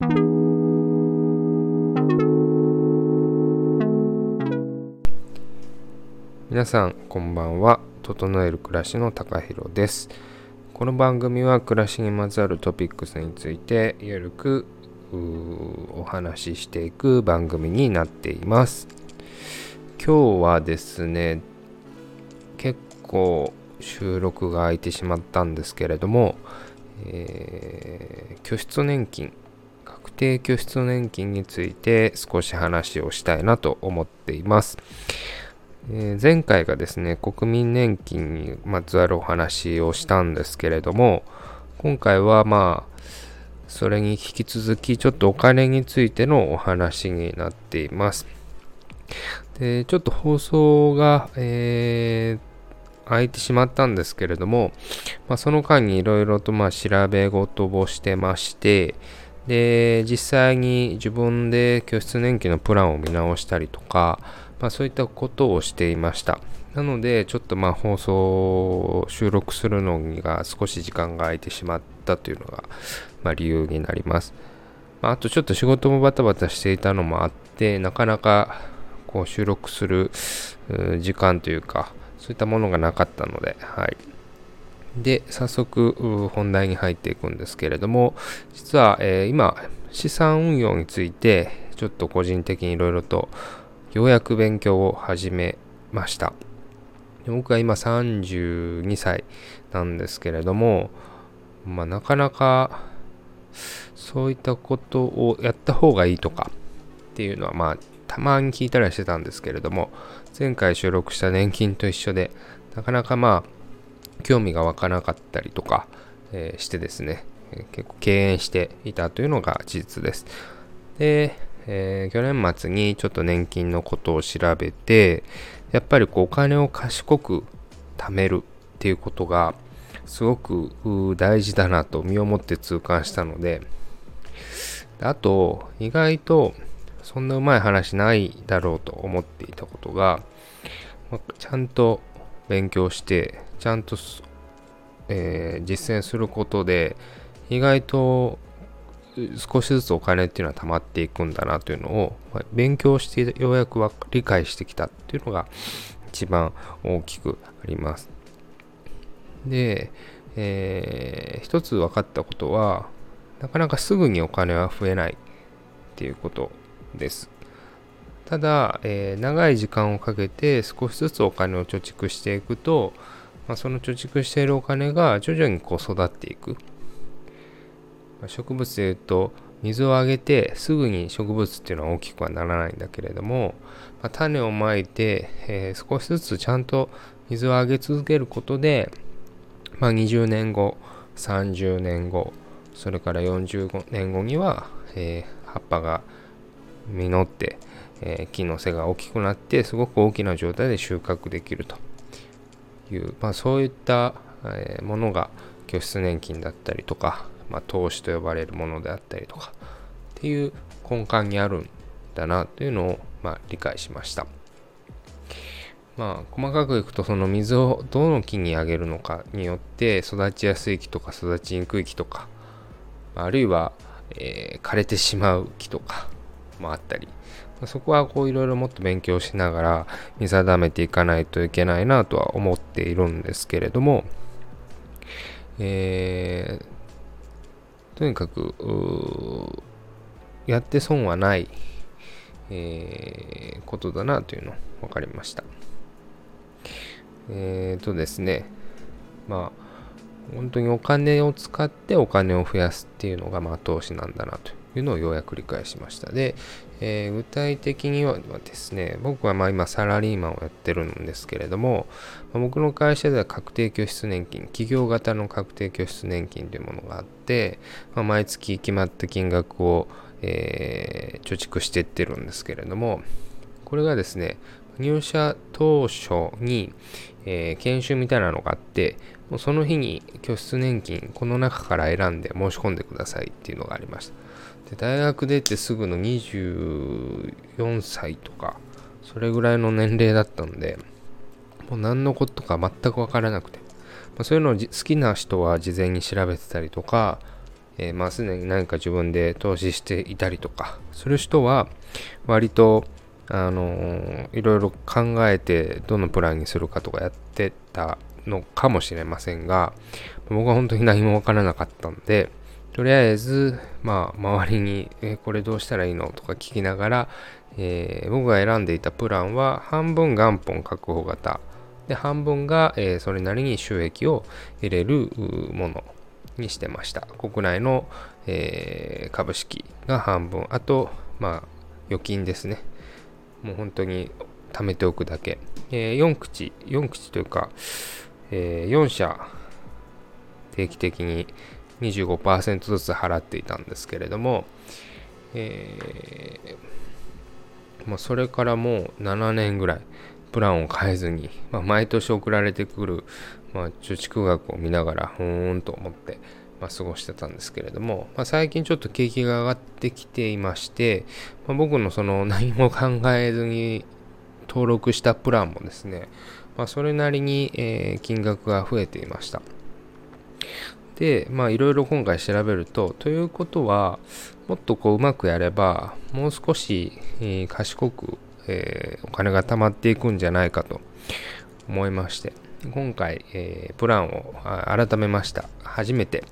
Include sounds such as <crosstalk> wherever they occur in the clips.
皆さんこんばんは。整える暮らしの高弘です。この番組は暮らしにまつわるトピックスについてゆるくお話ししていく番組になっています。今日はですね結構収録が空いてしまったんですけれども、えー、拠出年金確定拠出年金について少し話をしたいなと思っています。えー、前回がですね、国民年金にまつわるお話をしたんですけれども、今回はまあ、それに引き続きちょっとお金についてのお話になっています。で、ちょっと放送が、えー、空いてしまったんですけれども、まあ、その間にいろいろとまあ調べ事をしてまして、で、実際に自分で拠出年金のプランを見直したりとか、まあ、そういったことをしていました。なので、ちょっとまあ放送収録するのにが少し時間が空いてしまったというのが、まあ、理由になります。まあ、あとちょっと仕事もバタバタしていたのもあって、なかなかこう収録する時間というか、そういったものがなかったので、はい。で、早速本題に入っていくんですけれども、実は、えー、今、資産運用について、ちょっと個人的にいろいろとようやく勉強を始めました。僕は今32歳なんですけれども、まあ、なかなかそういったことをやった方がいいとかっていうのはまあたまに聞いたりしてたんですけれども前回収録した年金と一緒でなかなかまあ興味が湧かなかったりとか、えー、してですね、結構敬遠していたというのが事実です。で、えー、去年末にちょっと年金のことを調べて、やっぱりこうお金を賢く貯めるっていうことがすごく大事だなと身をもって痛感したので、あと、意外とそんなうまい話ないだろうと思っていたことが、ちゃんと勉強して、ゃんと、えー、実践することで、意外と少しずつお金っていうのは溜まっていくんだなというのを、ま勉強してようやく理解してきたっていうのが一番大きくあります。で、えー、一つ分かったことは、なかなかすぐにお金は増えないっていうことです。ただ、えー、長い時間をかけて少しずつお金を貯蓄していくと、まあ、その貯蓄しているお金が徐々にこう育っていく。まあ植物でいうと水をあげてすぐに植物っていうのは大きくはならないんだけれども、まあ、種をまいて、えー、少しずつちゃんと水をあげ続けることで、まあ、20年後30年後それから40年後には、えー、葉っぱが実って、えー、木の背が大きくなってすごく大きな状態で収穫できるという、まあ、そういった、えものが拠出年金だったりとかまあ、投資と呼ばれるものであったりとかっていう根幹にあるんだなというのを、まあ、理解しました。まあ、細かくいくとその水をどの木にあげるのかによって育ちやすい木とか育ちにくい木とかあるいは、えー、枯れてしまう木とかもあったりそこはこういろいろもっと勉強しながら見定めていかないといけないなとは思っているんですけれども、えーとにかく、やって損はない、えー、ことだなというの分かりました。えっ、ー、とですね、まあ、本当にお金を使ってお金を増やすっていうのが、まあ、投資なんだなというのをようやく理解しました。で、えー、具体的にはですね、僕はま今サラリーマンをやってるんですけれども、ま、僕の会社では確定拠出年金、企業型の確定拠出年金というものがあって、まあ、毎月決まった金額を、えー、貯蓄していってるんですけれども、これがですね、入社当初に、えー、研修みたいなのがあって、もうその日に拠出年金、この中から選んで申し込んでくださいっていうのがありました。で大学出てすぐの24歳とかそれぐらいの年齢だったんでもう何のことか全く分からなくて、まあ、そういうのを好きな人は事前に調べてたりとかえー、まあ、すでに何か自分で投資していたりとかする人は割とあのー、いろいろ考えてどのプランにするかとかやってたのかもしれませんが僕は本当に何もわからなかったんでとりあえず、まあ、周りに、えこれどうしたらいいのとか聞きながら、えー、僕が選んでいたプランは半分元本確保型。で半分が、えー、それなりに収益を得れるものにしてました。国内の、えー、株式が半分。あとまあ預金ですね。もう本当に貯めておくだけ、えー、4口。4口というか、えー、4社。定期的に25%ずつ払っていたんですけれども、えー、まあ、それからもう7年ぐらいプランを変えずに、まあ、毎年送られてくる、まあ、貯蓄額を見ながらふーんと思って、まあ、過ごしてたんですけれども、まあ、最近ちょっと景気が上がってきていまして、ま、僕のその <laughs> 何も考えずに登録したプランもですね、まあ、それなりに、えー、金額が増えていました。で、まあいろいろ今回調べると、ということは、もっとこううまくやれば、もう少し、えー、賢く、えー、お金が貯まっていくんじゃないかと思いまして、今回、えー、プランを改めました。初めて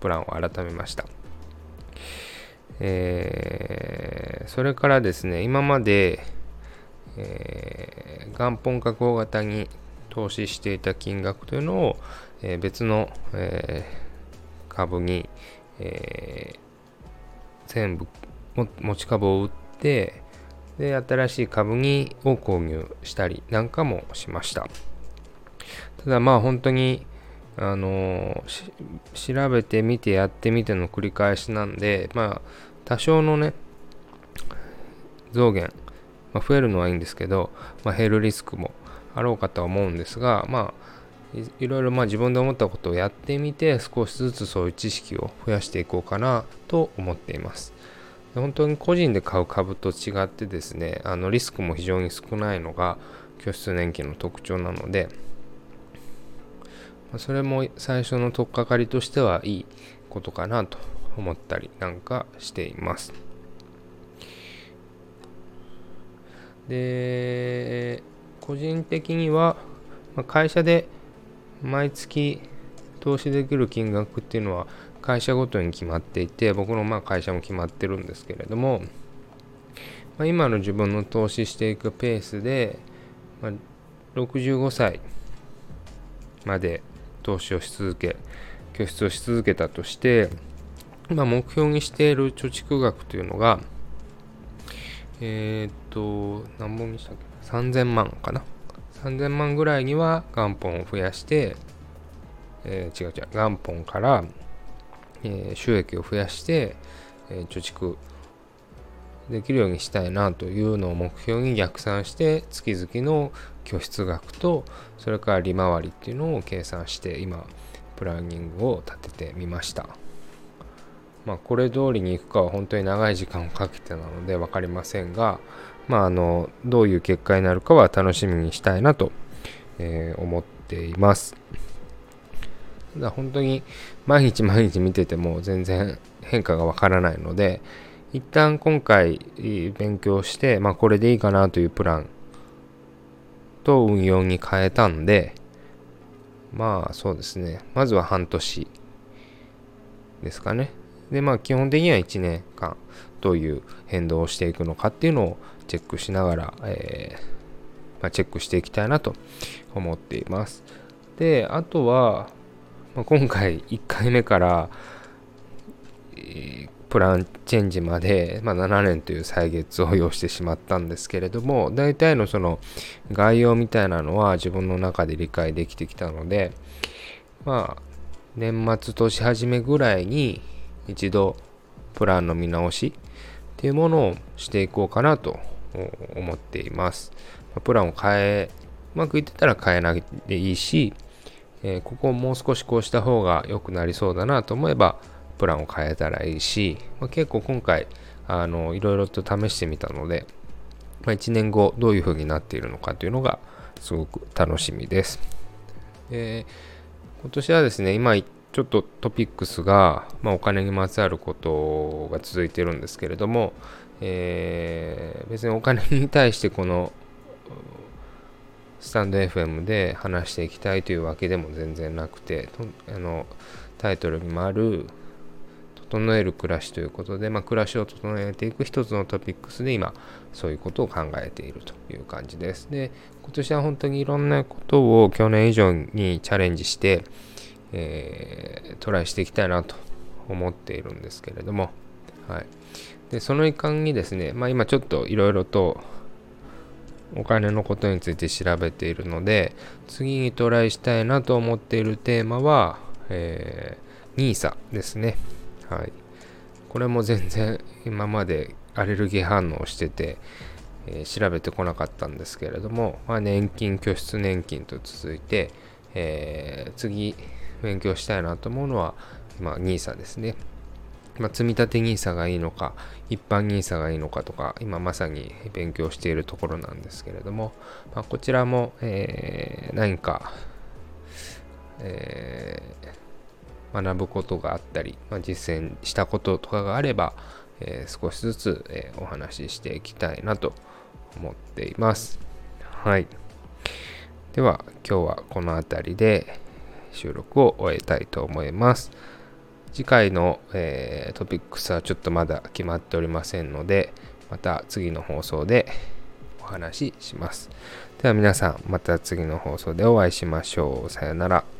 プランを改めました。えー、それからですね、今まで、えー、元本確保型に投資していた金額というのを、えー、別の、えー、株に、えー、全部持ち株を売ってで新しい株にを購入したりなんかもしました。ただまあ本当にあの調べてみてやってみての繰り返しなんでまあ多少のね増減、まあ、増えるのはいいんですけど、まあ、減るリスクもあろうかとは思うんですがまあいろいろまあ自分で思ったことをやってみて少しずつそういう知識を増やしていこうかなと思っています。本当に個人で買う株と違ってですねあのリスクも非常に少ないのが拠出年金の特徴なのでそれも最初の取っかかりとしてはいいことかなと思ったりなんかしています。で個人的にはま会社で毎月投資できる金額っていうのは会社ごとに決まっていて僕のまあ会社も決まってるんですけれども、まあ、今の自分の投資していくペースで、まあ、65歳まで投資をし続け拠出をし続けたとして、まあ、目標にしている貯蓄額というのがえー、っと何本にしたっけ？3000万かな3000万ぐらいには元本を増やして、えー、違う違う、元本から、えー、収益を増やして、えー、貯蓄できるようにしたいなというのを目標に逆算して月々の拠出額とそれから利回りっていうのを計算して今プランニングを立ててみました。まあこれ通りにいくかは本当に長い時間をかけてなので分かりませんがまあ、あのどういう結果になるかは楽しみにしたいなと、えー、思っています。だ本当に毎日 <laughs> 毎日見てても全然変化がわからないので一旦今回勉強して、まあ、これでいいかなというプランと運用に変えたんでまあそうですねまずは半年ですかねでまあ基本的には1年間どういう変動をしていくのかっていうのをチェックしながら、えー、まあ、チェックしていきたいなと思っています。で、あとは、まあ、今回1回目から、えー、プランチェンジまで、まあ、7年という歳月を要してしまったんですけれども、大体のその概要みたいなのは自分の中で理解できてきたので、まあ、年末年始めぐらいに一度プランの見直しっていうものをしていこうかなと思っています。プランを変え、うまくいってたら変えないでいいし、えー、ここをもう少しこうした方が良くなりそうだなと思えば、プランを変えたらいいし、まあ、結構今回、あの、いろいろと試してみたので、まあ、1年後どういう風になっているのかというのがすごく楽しみです。えー、今年はですね、今ちょっとトピックスが、まあ、お金にまつわることが続いてるんですけれども、えー、別にお金に対してこのスタンド FM で話していきたいというわけでも全然なくてあのタイトルにもある整える暮らしということで、まあ、暮らしを整えていく一つのトピックスで今そういうことを考えているという感じです。で今年は本当にいろんなことを去年以上にチャレンジして、えー、トライしていきたいなと思っているんですけれども、はい、でその一環にですね、まあ、今ちょっといろいろとお金のことについて調べているので次にトライしたいなと思っているテーマは、えー、NISA ですね。はい。これも全然今までアレルギー反応してて、えー、調べてこなかったんですけれども、まあ、年金、拠出年金と続いて、えー、次勉強したいなと思うのは、ま、NISA ですね。まあ、積立 NISA がいいのか、一般 NISA がいいのかとか、今まさに勉強しているところなんですけれども、まあ、こちらも、えー、何か、えー、学ぶことがあったり、まあ、実践したこととかがあれば、えー、少しずつ、えお話ししていきたいなと思っています。はい。では、今日はこの辺りで収録を終えたいと思います。次回の、えー、トピックスはちょっとまだ決まっておりませんので、また次の放送でお話しします。では皆さん、また次の放送でお会いしましょう。さよなら。